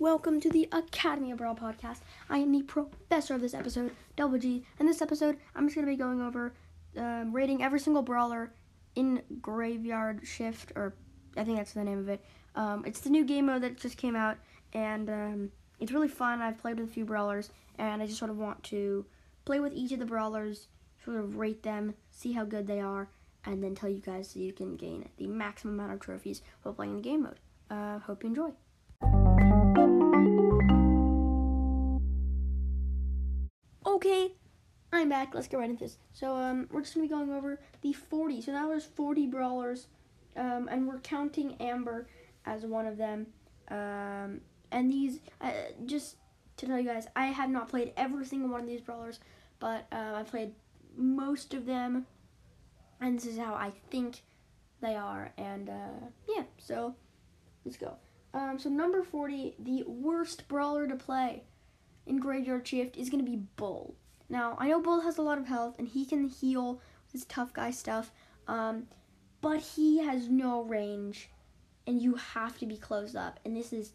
Welcome to the Academy of Brawl podcast. I am the professor of this episode, Double G. And this episode, I'm just going to be going over um, rating every single brawler in Graveyard Shift, or I think that's the name of it. Um, it's the new game mode that just came out, and um, it's really fun. I've played with a few brawlers, and I just sort of want to play with each of the brawlers, sort of rate them, see how good they are, and then tell you guys so you can gain the maximum amount of trophies while playing the game mode. Uh, hope you enjoy. Okay, I'm back. Let's get right into this. So, um, we're just gonna be going over the 40. So now there's 40 brawlers, um, and we're counting Amber as one of them. Um, and these, uh, just to tell you guys, I have not played every single one of these brawlers, but uh, I played most of them, and this is how I think they are. And uh, yeah, so let's go. Um, so number 40, the worst brawler to play in Graveyard Shift is going to be Bull. Now, I know Bull has a lot of health and he can heal with his tough guy stuff, um, but he has no range and you have to be close up. And this is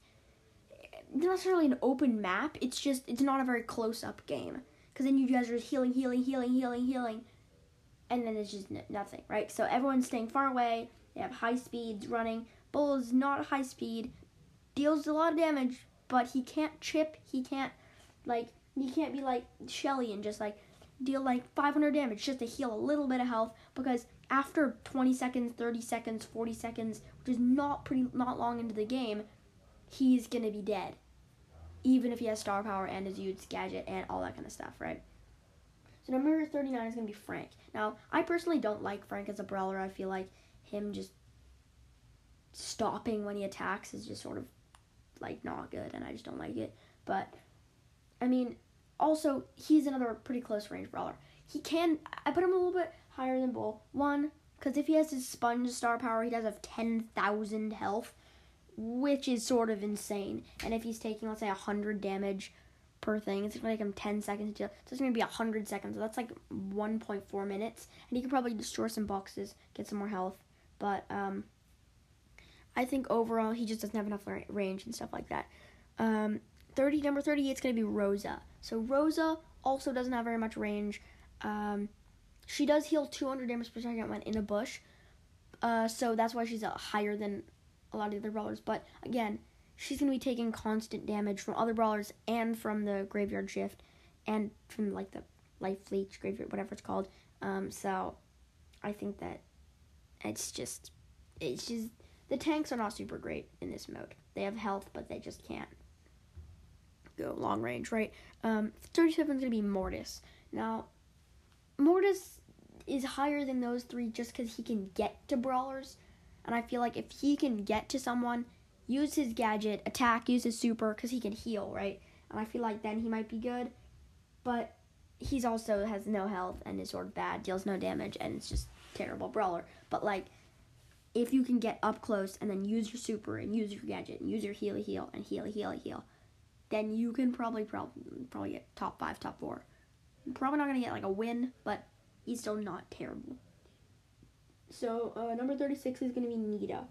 not necessarily an open map, it's just, it's not a very close up game. Because then you guys are healing, healing, healing, healing, healing, and then it's just nothing, right? So everyone's staying far away, they have high speeds running. Bull is not high speed, deals a lot of damage, but he can't chip, he can't like you can't be like Shelly and just like deal like 500 damage just to heal a little bit of health because after 20 seconds, 30 seconds, 40 seconds, which is not pretty not long into the game, he's gonna be dead. Even if he has star power and his Ude's gadget and all that kind of stuff, right? So number 39 is gonna be Frank. Now, I personally don't like Frank as a brawler. I feel like him just stopping when he attacks is just sort of like not good and I just don't like it. But I mean, also he's another pretty close range brawler. He can I put him a little bit higher than Bull. One, because if he has his sponge star power, he does have ten thousand health, which is sort of insane. And if he's taking let's say hundred damage per thing, it's gonna take him ten seconds to deal. so it's gonna be hundred seconds. So that's like one point four minutes. And he could probably destroy some boxes, get some more health. But um I think overall he just doesn't have enough range and stuff like that. Um, 30 number 38 is going to be Rosa. So Rosa also doesn't have very much range. Um, she does heal 200 damage per second when in a bush. Uh, so that's why she's uh, higher than a lot of the other brawlers. But again, she's going to be taking constant damage from other brawlers and from the graveyard shift and from like the life leech graveyard whatever it's called. Um, so I think that it's just it's just the tanks are not super great in this mode. They have health, but they just can't go long range, right? Um, 37 is going to be Mortis. Now, Mortis is higher than those three just because he can get to brawlers. And I feel like if he can get to someone, use his gadget, attack, use his super, because he can heal, right? And I feel like then he might be good. But he's also has no health and is sort of bad, deals no damage, and it's just terrible brawler. But like, if you can get up close and then use your super and use your gadget and use your heal heal and heal heal heal, then you can probably probably probably get top five, top four. Probably not gonna get like a win, but he's still not terrible. So uh, number thirty six is gonna be Nita.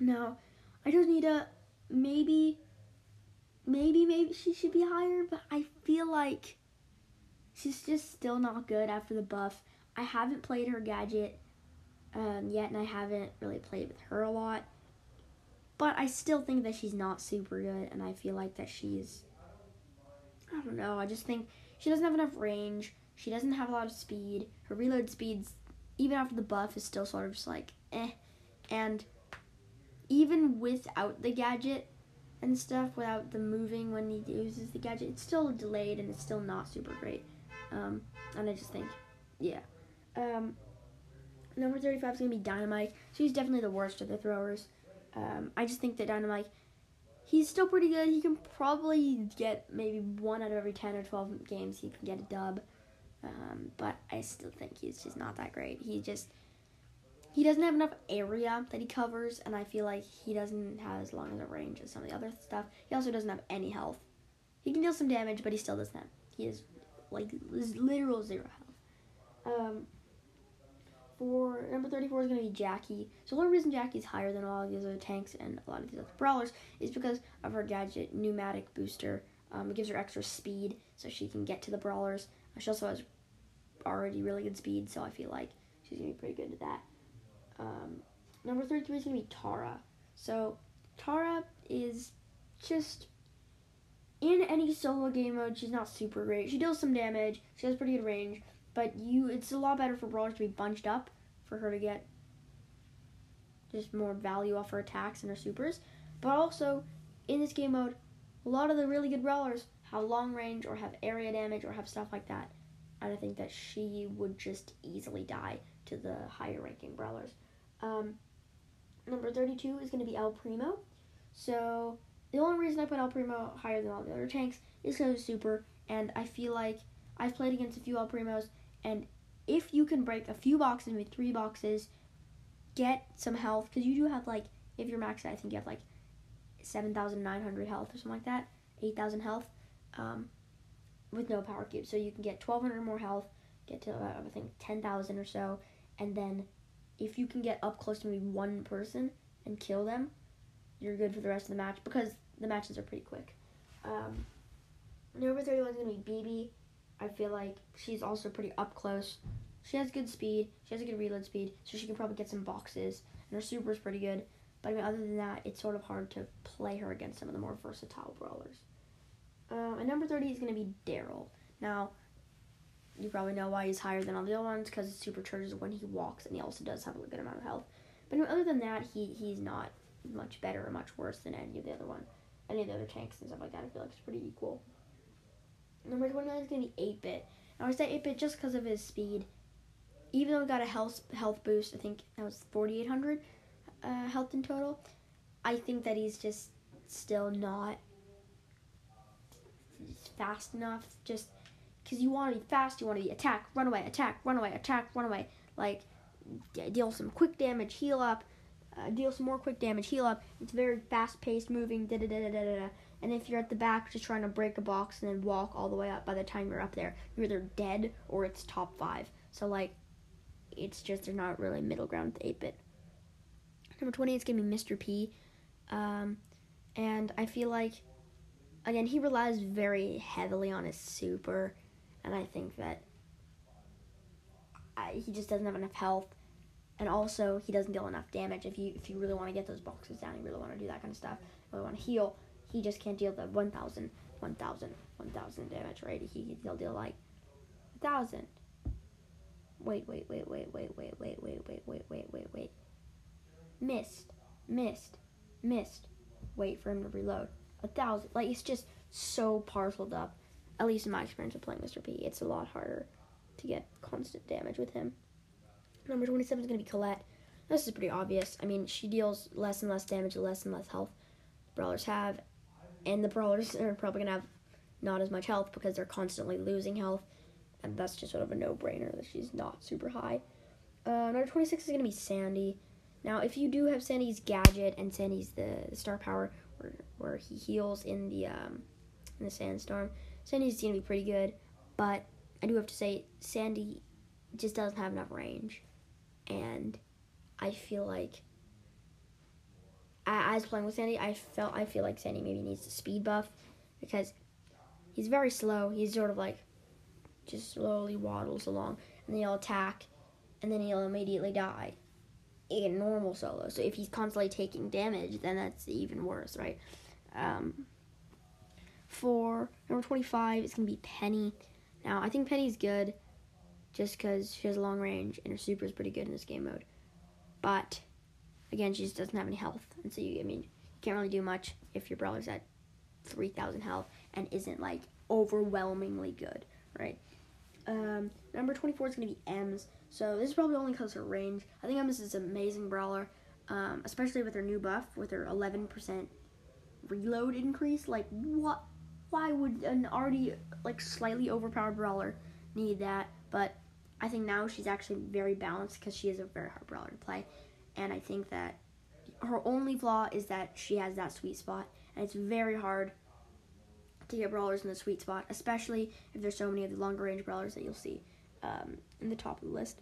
Now, I chose Nita. Maybe, maybe, maybe she should be higher, but I feel like she's just still not good after the buff. I haven't played her gadget um, yet, and I haven't really played with her a lot. But I still think that she's not super good, and I feel like that she's. I don't know. I just think she doesn't have enough range. She doesn't have a lot of speed. Her reload speeds, even after the buff, is still sort of just like eh. And even without the gadget and stuff, without the moving when he uses the gadget, it's still delayed and it's still not super great. Um, and I just think, yeah. Um, Number 35 is going to be Dynamike. She's definitely the worst of the throwers. Um, I just think that Dynamike, he's still pretty good. He can probably get maybe one out of every 10 or 12 games he can get a dub. Um, but I still think he's just not that great. He just, he doesn't have enough area that he covers, and I feel like he doesn't have as long as a range as some of the other stuff. He also doesn't have any health. He can deal some damage, but he still doesn't have. He is like literal zero health. Um, for number 34 is going to be Jackie. So the only reason Jackie's higher than all of these other tanks and a lot of these other brawlers is because of her gadget pneumatic booster. Um, it gives her extra speed so she can get to the brawlers. She also has already really good speed, so I feel like she's going to be pretty good at that. Um, number 33 is going to be Tara. So Tara is just in any solo game mode, she's not super great. She deals some damage. She has pretty good range, but you it's a lot better for brawlers to be bunched up for her to get just more value off her attacks and her supers. But also in this game mode, a lot of the really good brawlers have long range or have area damage or have stuff like that. And I think that she would just easily die to the higher ranking brawlers. Um, number 32 is going to be El Primo. So the only reason I put El Primo higher than all the other tanks is because of super, and I feel like I've played against a few El Primos, and if you can break a few boxes, maybe three boxes, get some health, because you do have like, if you're maxed, I think you have like 7,900 health or something like that, 8,000 health, um, with no power cube. So you can get 1,200 more health, get to uh, I think 10,000 or so, and then if you can get up close to maybe one person and kill them, you're good for the rest of the match because the matches are pretty quick. Um, number 31 is going to be Bibi. I feel like she's also pretty up close. She has good speed. She has a good reload speed, so she can probably get some boxes. And her super is pretty good. But I mean, other than that, it's sort of hard to play her against some of the more versatile brawlers. Um, and number 30 is going to be Daryl. Now, you probably know why he's higher than all the other ones because his supercharges when he walks, and he also does have a good amount of health. But other than that, he he's not much better or much worse than any of the other one, any of the other tanks and stuff like that. I feel like it's pretty equal. Number 29 is going to be 8 bit. I would say 8 bit just because of his speed. Even though he got a health health boost, I think that was 4,800 uh, health in total. I think that he's just still not fast enough. Just because you want to be fast, you want to be attack, run away, attack, run away, attack, run away. Like deal some quick damage, heal up, uh, deal some more quick damage, heal up. It's very fast paced, moving, da da da da da da. And if you're at the back just trying to break a box and then walk all the way up, by the time you're up there, you're either dead or it's top five. So like, it's just there's not really middle ground with 8 bit. Number 20 is gonna be Mr. P, um, and I feel like again he relies very heavily on his super, and I think that I, he just doesn't have enough health and also he doesn't deal enough damage. If you if you really want to get those boxes down, you really want to do that kind of stuff, you really want to heal, he just can't deal the 1,000, 1,000, 1,000 damage, right? He he'll deal like a thousand. Wait, wait, wait, wait, wait, wait, wait, wait, wait, wait, wait, wait, wait. Missed, missed, missed. Wait for him to reload. A thousand. Like it's just so parceled up. At least in my experience of playing Mr. P, it's a lot harder to get constant damage with him. Number 27 is going to be Colette. This is pretty obvious. I mean, she deals less and less damage, less and less health brawlers have. And the brawlers are probably to have not as much health because they're constantly losing health. And that's just sort of a no brainer that she's not super high. Uh, number 26 is to be Sandy. Now, if you do have Sandy's gadget and Sandy's the, the star power where, where he heals in the um, in the sandstorm, Sandy's to be pretty good. But I do have to say, Sandy just doesn't have enough range and I feel like I, I was playing with Sandy. I felt I feel like Sandy maybe needs a speed buff because he's very slow. He's sort of like just slowly waddles along, and then he'll attack, and then he'll immediately die in normal solo. So if he's constantly taking damage, then that's even worse, right? Um, for number 25, it's going to be Penny. Now, I think Penny's good just because she has long range and her super is pretty good in this game mode. But again, she just doesn't have any health, and so you, I mean, you can't really do much if your brawler's at 3,000 health and isn't like overwhelmingly good, right? Um, number 24 is going to be Emz. So this is probably only because her range. I think Emz is an amazing brawler, um, especially with her new buff, with her 11% reload increase. Like, what? Why would an already like slightly overpowered brawler need that? But I think now she's actually very balanced because she is a very hard brawler to play, and I think that her only flaw is that she has that sweet spot, and it's very hard to get brawlers in the sweet spot, especially if there's so many of the longer range brawlers that you'll see um, in the top of the list.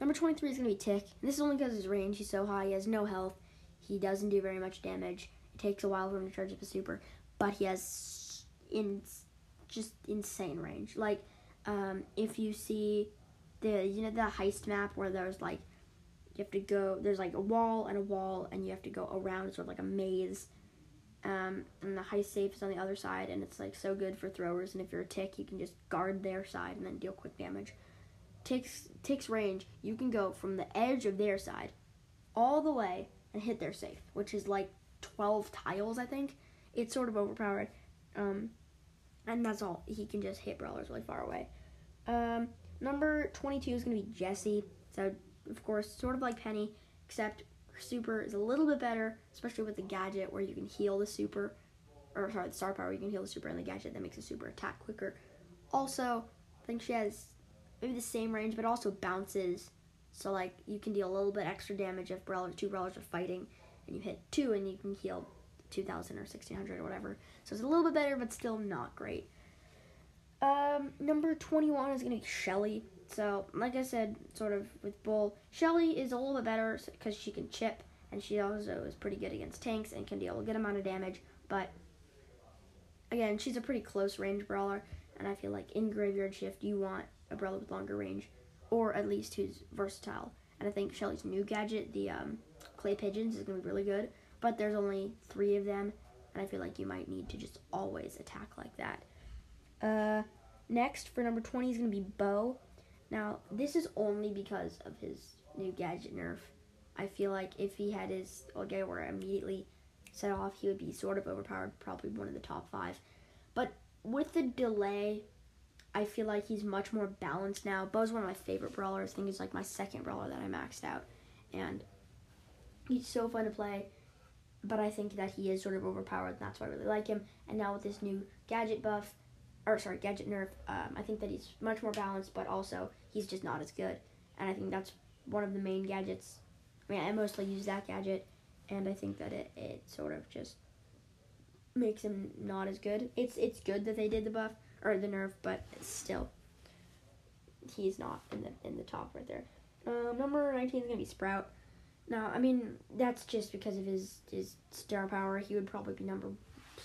Number 23 is going to be Tick. And this is only because his range. He's so high. He has no health. He doesn't do very much damage. It takes a while for him to charge up a super. But he has in just insane range. Like, um, if you see the you know the heist map where there's like you have to go there's like a wall and a wall and you have to go around sort of like a maze um, and the high safe is on the other side and it's like so good for throwers and if you're a tick you can just guard their side and then deal quick damage. Ticks ticks range you can go from the edge of their side all the way and hit their safe which is like 12 tiles i think. It's sort of overpowered um, and that's all. He can just hit brawlers really far away. Um, number 22 is going to be Jesse. So, of course, sort of like Penny, except her super is a little bit better, especially with the gadget where you can heal the super, or sorry, the star power, you can heal the super, and the gadget that makes the super attack quicker. Also, I think she has maybe the same range, but also bounces. So, like, you can deal a little bit extra damage if two brawlers are fighting, and you hit two, and you can heal 2,000 or 1,600 or whatever. So, it's a little bit better, but still not great. Um, number 21 is going to be Shelly. So, like I said, sort of with Bull, Shelly is a little bit better because she can chip, and she also is pretty good against tanks and can deal a good amount of damage. But, again, she's a pretty close range brawler, and I feel like in Graveyard Shift, you want a brawler with longer range, or at least who's versatile. And I think Shelly's new gadget, the um, Clay Pigeons, is going to be really good. But there's only three of them, and I feel like you might need to just always attack like that. Uh, next for number 20 is going to be Bo. Now, this is only because of his new gadget nerf. I feel like if he had his where immediately set off, he would be sort of overpowered, probably one of the top five. But with the delay, I feel like he's much more balanced now. Bo's one of my favorite brawlers. I think he's like my second brawler that I maxed out. And he's so fun to play. But I think that he is sort of overpowered, and that's why I really like him. And now with this new gadget buff, or sorry, Gadget Nerf. Um, I think that he's much more balanced, but also he's just not as good. And I think that's one of the main gadgets. I mean, I mostly use that gadget, and I think that it, it sort of just makes him not as good. It's it's good that they did the buff or the nerf, but still, he's not in the in the top right there. Um, number nineteen is gonna be Sprout. Now, I mean, that's just because of his his star power. He would probably be number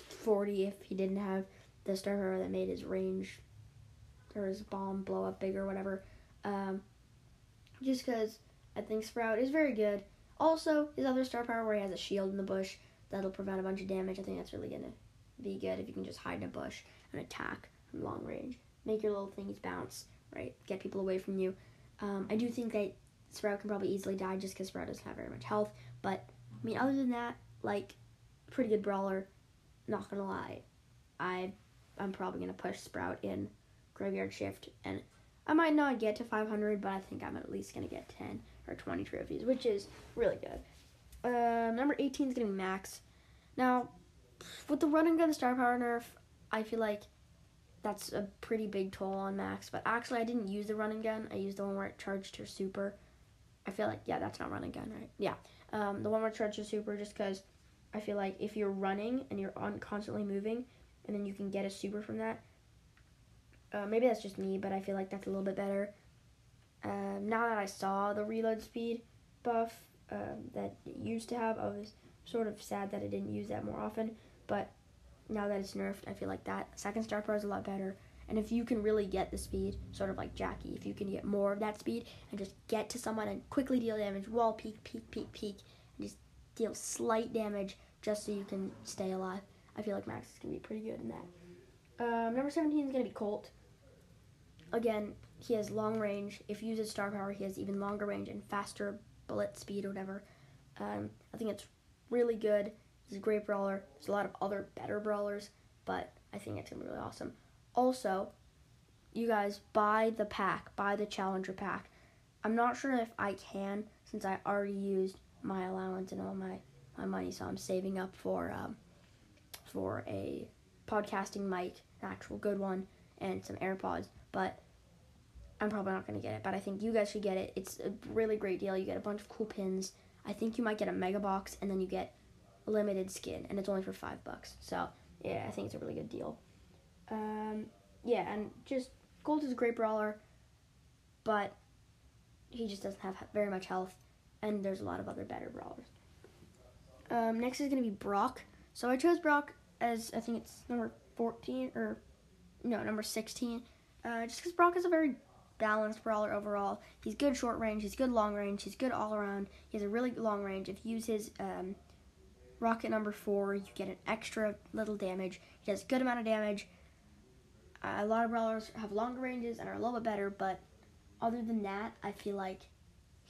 forty if he didn't have the star power that made his range or his bomb blow up big or whatever. Um, just because I think Sprout is very good. Also, his other star power where he has a shield in the bush that'll prevent a bunch of damage. I think that's really gonna be good if you can just hide in a bush and attack from long range. Make your little things bounce, right? Get people away from you. Um, I do think that Sprout can probably easily die just because Sprout doesn't have very much health. But I mean, other than that, like pretty good brawler. Not gonna lie, I I'm probably gonna push Sprout in Graveyard Shift, and I might not get to 500, but I think I'm at least gonna get 10 or 20 trophies, which is really good. Uh, number 18 is gonna be Max. Now, with the run and gun star power nerf, I feel like that's a pretty big toll on Max. But actually, I didn't use the run and gun. I used the one where it charged her super. I feel like yeah, that's not run and gun, right? Yeah, um, the one where it charged her super, just because I feel like if you're running and you're on constantly moving, and then you can get a super from that. Uh, maybe that's just me, but I feel like that's a little bit better. Um, now that I saw the reload speed buff um, that used to have, I was sort of sad that I didn't use that more often. But now that it's nerfed, I feel like that second star power is a lot better. And if you can really get the speed, sort of like Jackie, if you can get more of that speed and just get to someone and quickly deal damage, wall peek, peek, peek, peek, and just deal slight damage just so you can stay alive. I feel like Max is going to be pretty good in that. Um, number 17 is going to be Colt. Again, he has long range. If you use star power, he has even longer range and faster bullet speed or whatever. Um, I think it's really good. He's a great brawler. There's a lot of other better brawlers, but I think it's going to be really awesome. Also, you guys buy the pack, buy the challenger pack. I'm not sure if I can since I already used my allowance and all my, my money, so I'm saving up for um, for a podcasting mic, an actual good one, and some AirPods. But I'm probably not to get it. But I think you guys should get it. It's a really great deal. You get a bunch of cool pins. I think you might get a mega box, and then you get limited skin, and it's only for five bucks. So yeah, I think it's a really good deal. Um, yeah, and just Colt is a great brawler, but he just doesn't have very much health, and there's a lot of other better brawlers. Um, next is going to be Brock. So I chose Brock as I think it's number 14 or no number 16, uh, just because Brock is a very balanced brawler overall. He's good short range, he's good long range, he's good all around. He has a really long range. If you use his um, rocket number four, you get an extra little damage. He does good amount of damage. Uh, a lot of brawlers have longer ranges and are a little bit better, but other than that, I feel like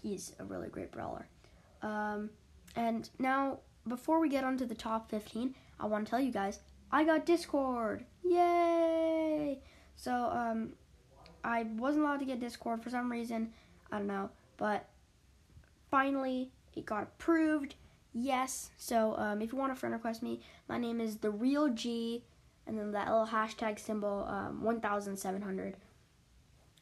he's a really great brawler. Um, and now, before we get on to the top 15, I want to tell you guys I got Discord. Yay! So, um, I wasn't allowed to get Discord for some reason. I don't know. But finally, it got approved. Yes. So, um, if you want to friend request me, my name is The Real G, and then that little hashtag symbol, um, 1700.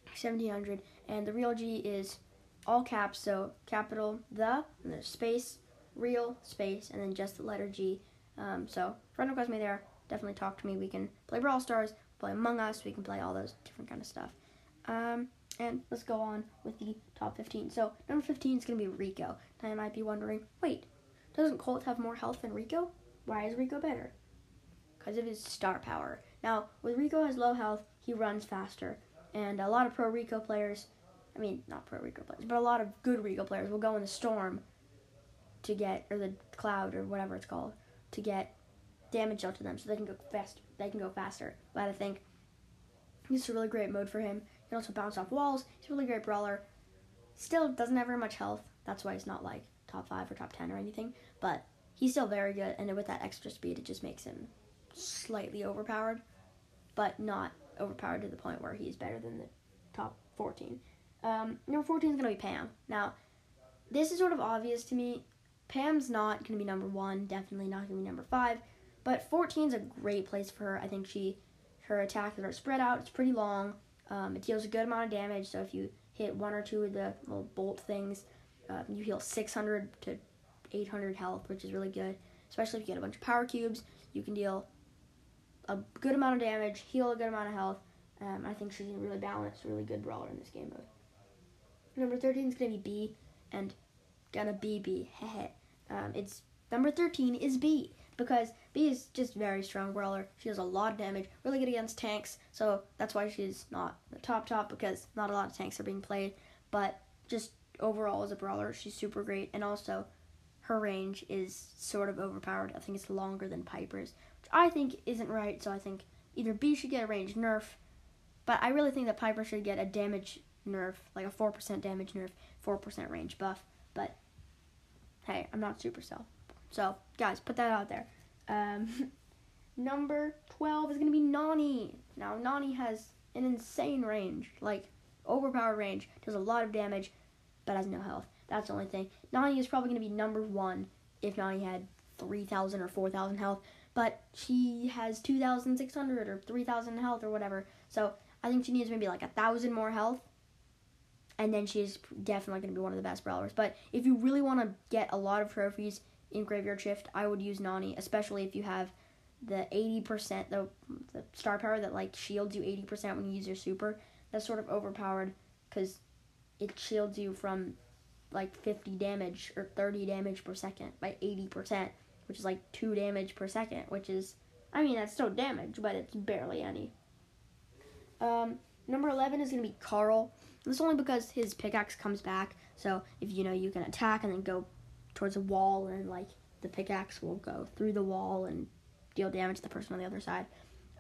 1700. And The Real G is all caps, so capital the, and then space, real, space, and then just the letter G. Um, so, friend request me there. Definitely talk to me. We can play Brawl Stars, play Among Us, we can play all those different kind of stuff. Um, and let's go on with the top 15. So, number 15 is going to be Rico. Now, you might be wondering, wait, doesn't Colt have more health than Rico? Why is Rico better? Because of his star power. Now, with Rico has low health, he runs faster. And a lot of pro Rico players, I mean, not pro Rico players, but a lot of good Rico players will go in the storm to get, or the cloud, or whatever it's called, to get damage dealt to them so they can go fast. They can go faster. But I think this is a really great mode for him. He can also bounce off walls. He's a really great brawler. Still doesn't have very much health. That's why he's not like top five or top ten or anything. But he's still very good, and with that extra speed, it just makes him slightly overpowered, but not overpowered to the point where he's better than the top 14. Um, number 14 is going to be Pam. Now, this is sort of obvious to me. Pam's not going to be number one, definitely not going to be number five, but 14 is a great place for her. I think she, her attacks are spread out, it's pretty long. Um, it deals a good amount of damage, so if you hit one or two of the little bolt things, uh, you heal 600 to 800 health, which is really good. Especially if you get a bunch of power cubes, you can deal a good amount of damage, heal a good amount of health. Um, I think she's a really balanced, really good brawler in this game mode. Number 13 is going to be Bea, and gonna be Bea. um, it's number 13 is Bea because Bea is just very strong brawler. She does a lot of damage, really good against tanks, so that's why she's not the top top because not a lot of tanks are being played. But just overall as a brawler, she's super great, and also her range is sort of overpowered. I think it's longer than Piper's, which I think isn't right. So I think either Bea should get a range nerf, but I really think that Piper should get a damage nerf, like a four percent damage nerf, four percent range buff. But hey, I'm not Supercell. So, guys, put that out there. Um, number 12 is going to be Nani. Now, Nani has an insane range, like overpowered range, does a lot of damage, but has no health. That's the only thing. Nani is probably going to be number one if Nani had 3,000 or 4,000 health, but she has 2,600 or 3,000 health or whatever. So I think she needs maybe like a thousand more health and then she's definitely going to be one of the best brawlers. But if you really want to get a lot of trophies in Graveyard Shift, I would use Nani, especially if you have the 80%, the, the star power that like shields you 80% when you use your super. That's sort of overpowered because it shields you from like 50 damage or 30 damage per second by 80%, which is like 2 damage per second, which is, I mean, that's still damage, but it's barely any. Um, number 11 is going to be Carl. This only because his pickaxe comes back. So if you know you can attack and then go towards a wall, and like the pickaxe will go through the wall and deal damage to the person on the other side.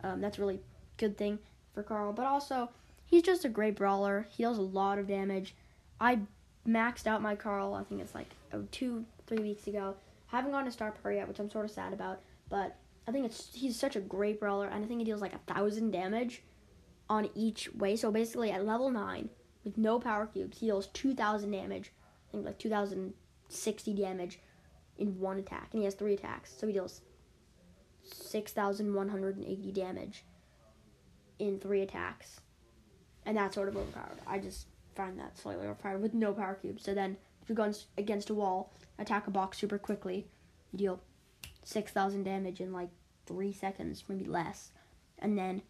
Um, that's a really good thing for Carl. But also, he's just a great brawler. He deals a lot of damage. I maxed out my Carl. I think it's like oh, two, three weeks ago. Haven't gone to star power yet, which I'm sort of sad about. But I think it's he's such a great brawler, and I think he deals like a thousand damage on each way. So basically, at level nine, with no power cubes. He deals 2,000 damage. I think like 2,060 damage in one attack. And he has three attacks. So he deals 6,180 damage in three attacks. And that's sort of overpowered. I just find that slightly overpowered with no power cubes. So then if you're go against a wall, attack a box super quickly, you deal 6,000 damage in like three seconds, maybe less. And then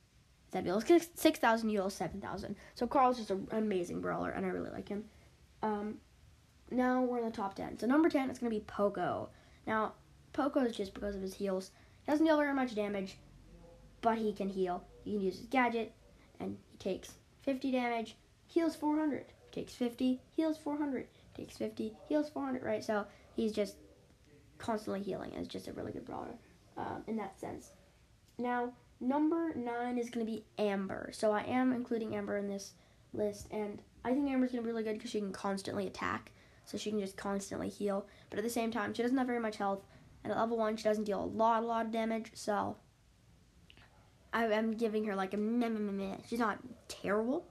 that deals 6,000, you deal 7,000. So Carl's just an amazing brawler, and I really like him. Um, now we're in the top 10. So number 10 is going to be Poco. Now, Poco is just because of his heals. He doesn't deal very much damage, but he can heal. He can use his gadget, and he takes 50 damage, heals 400. Takes 50, heals 400. Takes 50, heals 400, right? So he's just constantly healing. It's just a really good brawler um, in that sense. Now, number 9 is going to be Amber. So I am including Amber in this list, and I think Amber's going to be really good because she can constantly attack so she can just constantly heal. But at the same time, she doesn't have very much health, and at level 1, she doesn't deal a lot, a lot of damage, so I, am giving her like a meh, She's not terrible,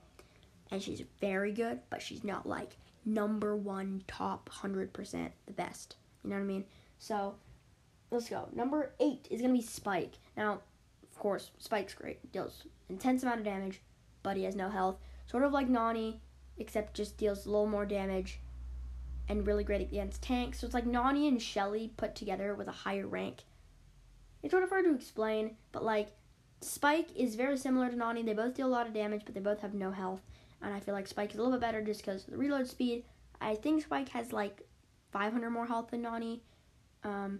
and she's very good, but she's not like number one, top 100% the best. You know what I mean? So, let's go. Number 8 is to be Spike. Now, of course, Spike's great. Deals intense amount of damage, but he has no health. Sort of like Nani, except just deals a little more damage and really great against tanks. So it's like Nani and Shelly put together with a higher rank. It's sort of hard to explain, but like Spike is very similar to Nani. They both deal a lot of damage, but they both have no health. And I feel like Spike is a little bit better just because of the reload speed. I think Spike has like 500 more health than Nani. Um,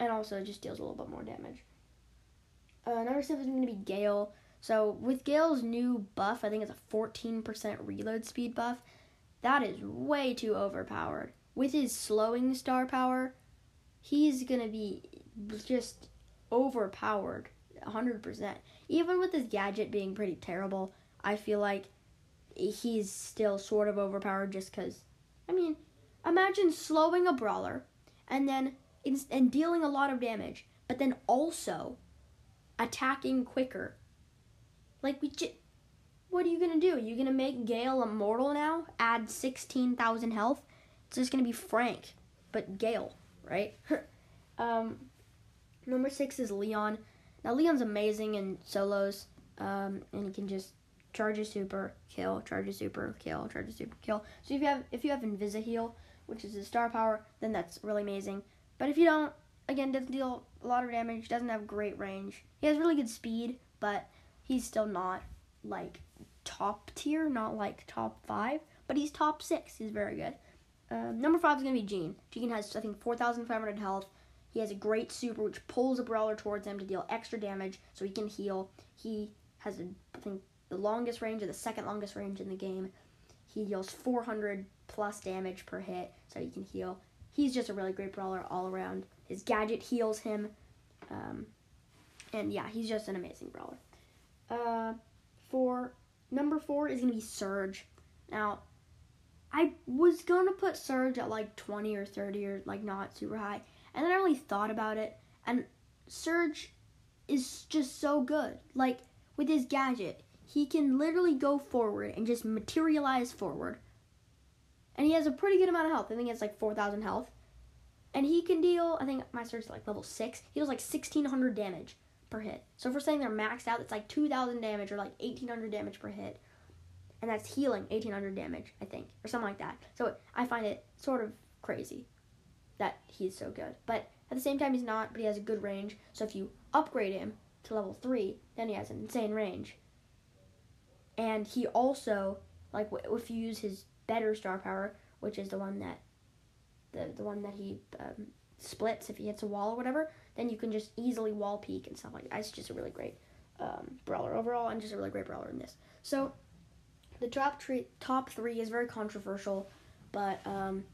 and also just deals a little bit more damage. Uh, number seven is going to be Gale. So with Gale's new buff, I think it's a 14% reload speed buff. That is way too overpowered. With his slowing star power, he's gonna be just overpowered 100%. Even with his gadget being pretty terrible, I feel like he's still sort of overpowered just because. I mean, imagine slowing a brawler and then and dealing a lot of damage, but then also attacking quicker. Like we just what are you gonna do? You gonna make Gale immortal now? Add sixteen thousand health? It's just gonna be Frank, but Gale, right? um, number six is Leon. Now Leon's amazing in solos, um, and he can just charge a super, kill, charge a super, kill, charge a super, kill. So if you have if you have Invisiheal, which is his star power, then that's really amazing. But if you don't, again, doesn't deal a lot of damage, doesn't have great range. He has really good speed, but he's still not like top tier, not like top five, but he's top six. He's very good. Um, number five is going to be Gene. Gene has, I think, 4,500 health. He has a great super which pulls a brawler towards him to deal extra damage so he can heal. He has, a, I think, the longest range or the second longest range in the game. He deals 400 plus damage per hit so he can heal. He's just a really great brawler all around. His gadget heals him. Um, and yeah, he's just an amazing brawler. Uh, for Number four is gonna be Surge. Now, I was gonna put Surge at like 20 or 30 or like not super high, and then I really thought about it, and Surge is just so good. Like with his gadget, he can literally go forward and just materialize forward. And he has a pretty good amount of health. I think it's like 4,000 health. And he can deal, I think my is like level 6. He deals like 1,600 damage per hit. So if we're saying they're maxed out, it's like 2,000 damage or like 1,800 damage per hit. And that's healing 1,800 damage, I think, or something like that. So I find it sort of crazy that he's so good. But at the same time, he's not, but he has a good range. So if you upgrade him to level 3, then he has an insane range. And he also, like, if you use his better star power, which is the one that, the, the one that he um, splits if he hits a wall or whatever, then you can just easily wall peek and stuff like that. It's just a really great um, brawler overall, and just a really great brawler in this. So the top three, top three is very controversial, but um,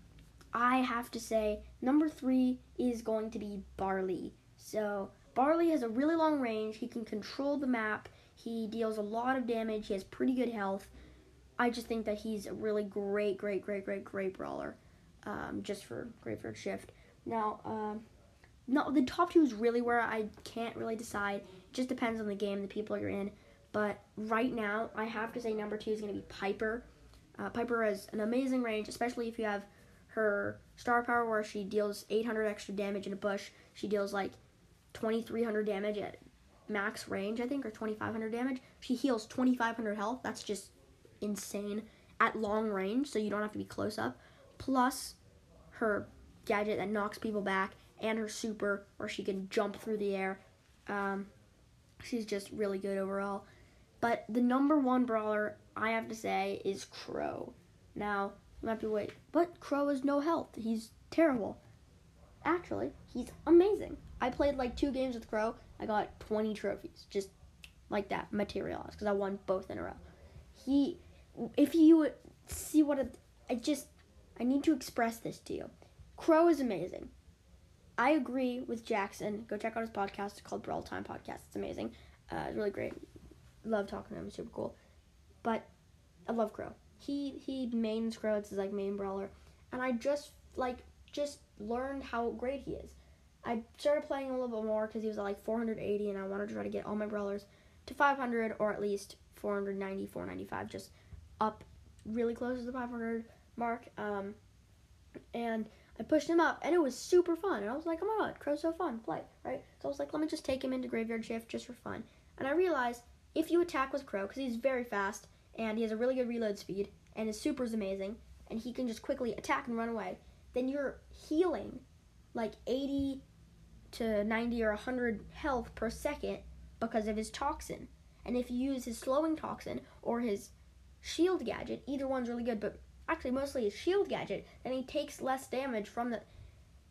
I have to say number three is going to be Barley. So Barley has a really long range. He can control the map. He deals a lot of damage. He has pretty good health. I just think that he's a really great, great, great, great, great brawler. Um, just for Graveyard Shift. Now, um, no, the top two is really where I can't really decide. It just depends on the game, the people you're in. But right now, I have to say number two is going to be Piper. Uh, Piper has an amazing range, especially if you have her star power where she deals 800 extra damage in a bush. She deals like 2300 damage at max range, I think, or 2500 damage. She heals 2500 health. That's just insane at long range, so you don't have to be close up. Plus her gadget that knocks people back and her super, where she can jump through the air. Um, she's just really good overall. But the number one brawler, I have to say, is Crow. Now, You might be wait, but Crow has no health. He's terrible. Actually, he's amazing. I played like two games with Crow. I got 20 trophies, just like that, materialized because I won both in a row. He, if you see what a, I just, I need to express this to you. Crow is amazing. I agree with Jackson. Go check out his podcast it's called Brawl Time Podcast. It's amazing. Uh, it's really great. Love talking to him. Super cool. But I love Crow. He he mains Crow. It's his like main brawler, and I just like just learned how great he is. I started playing a little bit more because he was at like 480, and I wanted to try to get all my brawlers to 500 or at least 490, 495, just up really close to the 500 mark. Um, and I pushed him up, and it was super fun. And I was like, oh my god, Crow's so fun, play, right? So I was like, let me just take him into Graveyard Shift just for fun. And I realized if you attack with Crow, because he's very fast, and he has a really good reload speed, and his super is amazing, and he can just quickly attack and run away, then you're healing like 80 to 90 or 100 health per second because of his toxin. And if you use his slowing toxin or his shield gadget, either one's really good, but actually mostly his shield gadget, then he takes less damage from the.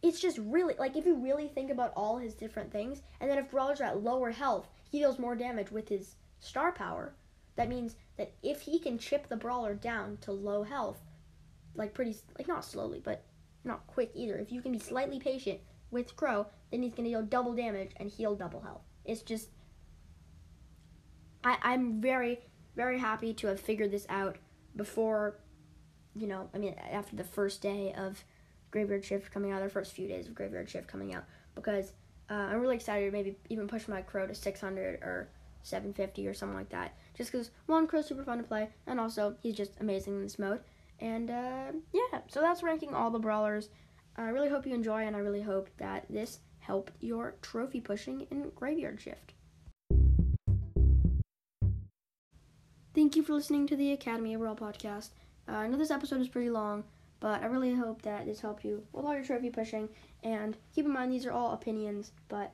It's just really like if you really think about all his different things, and then if brawlers are at lower health, he deals more damage with his star power. That means that if he can chip the brawler down to low health, like pretty like not slowly, but not quick either. If you can be slightly patient with Crow, then he's gonna deal double damage and heal double health. It's just I, I'm very, very happy to have figured this out before you know, I mean, after the first day of Graveyard Shift coming out, the first few days of Graveyard Shift coming out, because uh, I'm really excited to maybe even push my Crow to 600 or 750 or something like that. Just because, one, Crow's super fun to play, and also, he's just amazing in this mode. And, uh, yeah, so that's ranking all the brawlers. I really hope you enjoy, and I really hope that this helped your trophy pushing in Graveyard Shift. Thank you for listening to the Academy of Brawl podcast. Uh, I know this episode is pretty long, but I really hope that this helped you with all your trophy pushing. And keep in mind these are all opinions, but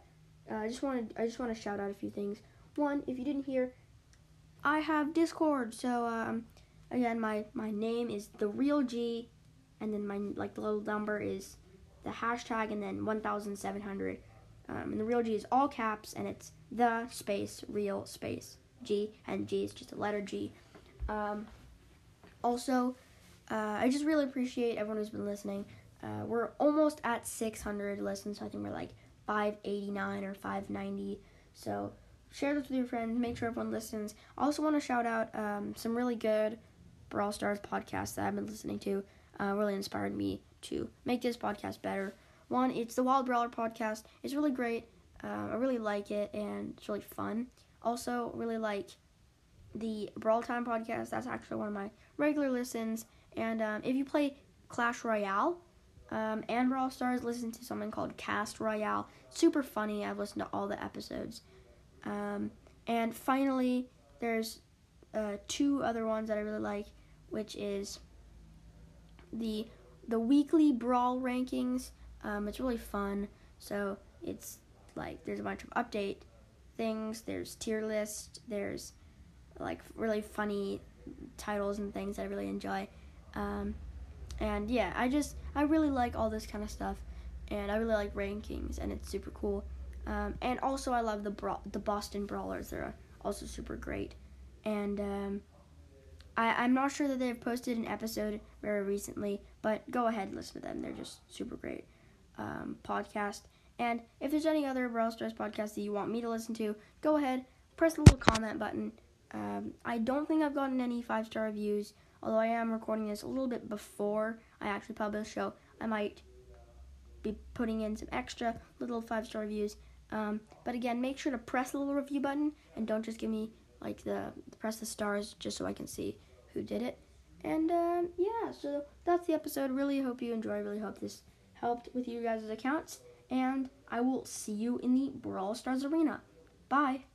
uh, I just wanted I just want to shout out a few things. One, if you didn't hear, I have Discord. So um, again, my my name is the real G, and then my like the little number is the hashtag, and then 1,700. Um, and the real G is all caps, and it's the space real space G, and G is just a letter G. Um, also, uh, I just really appreciate everyone who's been listening. Uh, we're almost at 600 listens, so I think we're like 589 or 590. So share this with your friends. Make sure everyone listens. I also want to shout out um, some really good Brawl Stars podcasts that I've been listening to. Uh, really inspired me to make this podcast better. One, it's the Wild Brawler podcast. It's really great. Uh, I really like it, and it's really fun. Also, really like the Brawl Time podcast. That's actually one of my regular listens. And um, if you play Clash Royale um, and Brawl Stars, listen to something called Cast Royale. Super funny. I've listened to all the episodes. Um, and finally, there's uh, two other ones that I really like, which is the the weekly Brawl rankings. Um, it's really fun. So it's like there's a bunch of update things. There's tier list. There's like really funny titles and things that I really enjoy. Um, and yeah, I just I really like all this kind of stuff, and I really like rankings, and it's super cool. Um, and also, I love the Bra- the Boston Brawlers. They're also super great, and um, I I'm not sure that they've posted an episode very recently, but go ahead and listen to them. They're just super great um, podcast. And if there's any other Brawl Stars podcasts that you want me to listen to, go ahead, press the little comment button um, I don't think I've gotten any five star reviews, although I am recording this a little bit before I actually publish, so I might be putting in some extra little five star reviews. Um, but again, make sure to press the little review button and don't just give me like the press the stars just so I can see who did it. And uh, yeah, so that's the episode. Really hope you enjoy. Really hope this helped with you guys' accounts. And I will see you in the Brawl Stars arena. Bye.